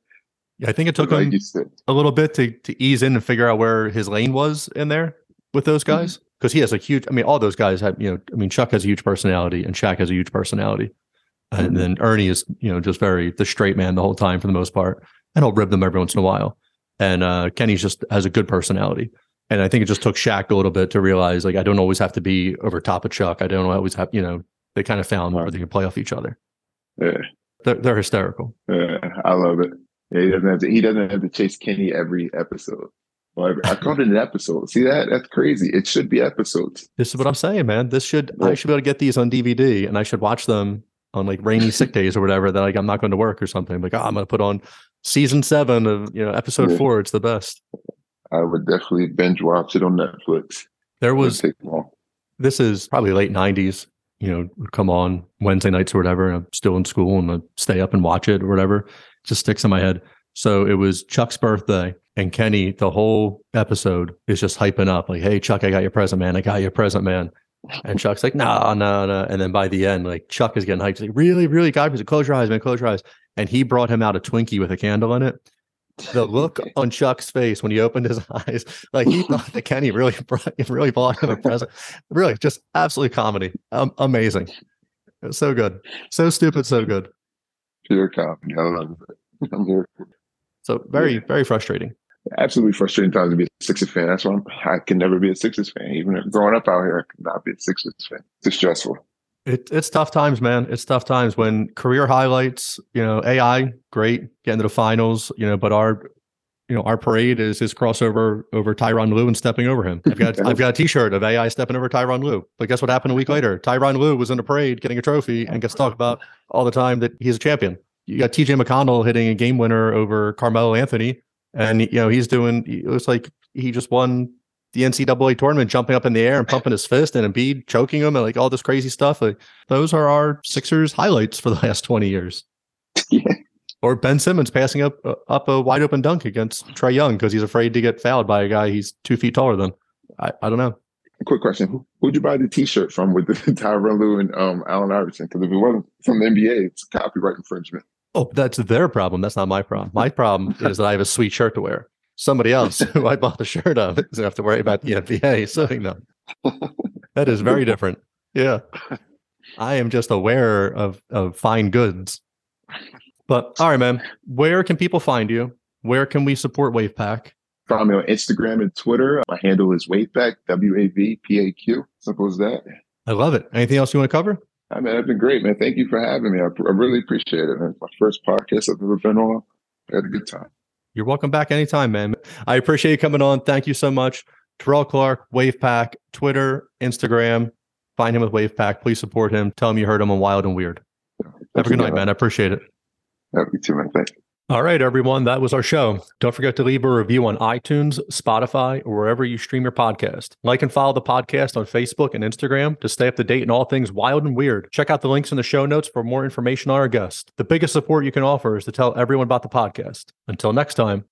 I think it took like him a little bit to to ease in and figure out where his lane was in there with those Mm-hmm. guys because he has a huge. I mean, all those guys have you know. I mean, Chuck has a huge personality and Shaq has a huge personality, and Mhm. then Ernie is you know just very the straight man the whole time for the most part, and he'll rib them every once in a while. And uh, Kenny's just has a good personality. And I think it just took Shaq a little bit to realize like I don't always have to be over top of Chuck. I don't always have you know. They kind of found where they can play off each other. Yeah, They're, they're hysterical. yeah, I love it. Yeah, he doesn't have to he doesn't have to chase Kenny every episode. Well, I, I called it an episode. See that? That's crazy. It should be episodes. This is what I'm saying, man. This should I should be able to get these on DVD and I should watch them on like rainy sick days or whatever that like I'm not going to work or something. Like, oh, I'm gonna put on season seven of you know episode Yeah. four. It's the best. I would definitely binge watch it on Netflix. There was this is probably late '90s. You know, come on Wednesday nights or whatever. And I'm still in school and I stay up and watch it or whatever. It just sticks in my head. So it was Chuck's birthday, and Kenny. The whole episode is just hyping up, like, "Hey, Chuck, I got your present, man. I got your present, man." And Chuck's like, "No, no, no." And then by the end, like Chuck is getting hyped. He's like, "Really, really, God, close your eyes, man. Close your eyes." And he brought him out a Twinkie with a candle in it. The look on Chuck's face when he opened his eyes, like he thought that Kenny really brought, really bought him a present. Really, just absolutely comedy. Um, amazing. So good. So stupid, so good. Pure comedy. I love it. I'm here. So very, very frustrating. Absolutely frustrating times to be a Sixers fan. That's why I'm, I can never be a Sixers fan. Even if growing up out here, I could not be a Sixers fan. It's stressful. It, it's tough times, man. It's tough times when career highlights, you know, AI, great, getting to the finals, you know, but our, you know, our parade is his crossover over Tyronn Lue and stepping over him. I've got, I've got a T-shirt of AI stepping over Tyronn Lue. But guess what happened a week later? Tyronn Lue was in the parade getting a trophy and gets talked about all the time that he's a champion. You got TJ McConnell hitting a game winner over Carmelo Anthony, and you know he's doing. It looks like he just won the NCAA tournament, jumping up in the air and pumping his fist, and Embiid choking him, and like all this crazy stuff. Like those are our Sixers highlights for the last twenty years. Yeah. Or Ben Simmons passing up uh, up a wide open dunk against Trae Young because he's afraid to get fouled by a guy he's two feet taller than. I, I don't know. Quick question: Who would you buy the T-shirt from with the Tyronn Lue and um, Allen Iverson? Because if it wasn't from the NBA, it's copyright infringement. Oh, that's their problem. That's not my problem. My problem is that I have a sweet shirt to wear. Somebody else who I bought the shirt of doesn't have to worry about the NBA. So you know, that is very different. Yeah, I am just aware of of fine goods. But all right, man. Where can people find you? Where can we support Wavpaq? Follow me on Instagram and Twitter. My handle is Wavpaq, W A V P A Q. Simple as that. I love it. Anything else you want to cover? I mean, that's been great, man. Thank you for having me. I, I really appreciate it. Man. It's my first podcast I've ever been on. I had a good time. You're welcome back anytime, man. I appreciate you coming on. Thank you so much. Terrell Clark, Wavpaq, Twitter, Instagram. Find him with Wavpaq. Please support him. Tell him you heard him on Wild and Weird. Have a good night, man. I appreciate it. You too, man. Thanks. All right, everyone. That was our show. Don't forget to leave a review on iTunes, Spotify, or wherever you stream your podcast. Like and follow the podcast on Facebook and Instagram to stay up to date in all things wild and weird. Check out the links in the show notes for more information on our guest. The biggest support you can offer is to tell everyone about the podcast. Until next time.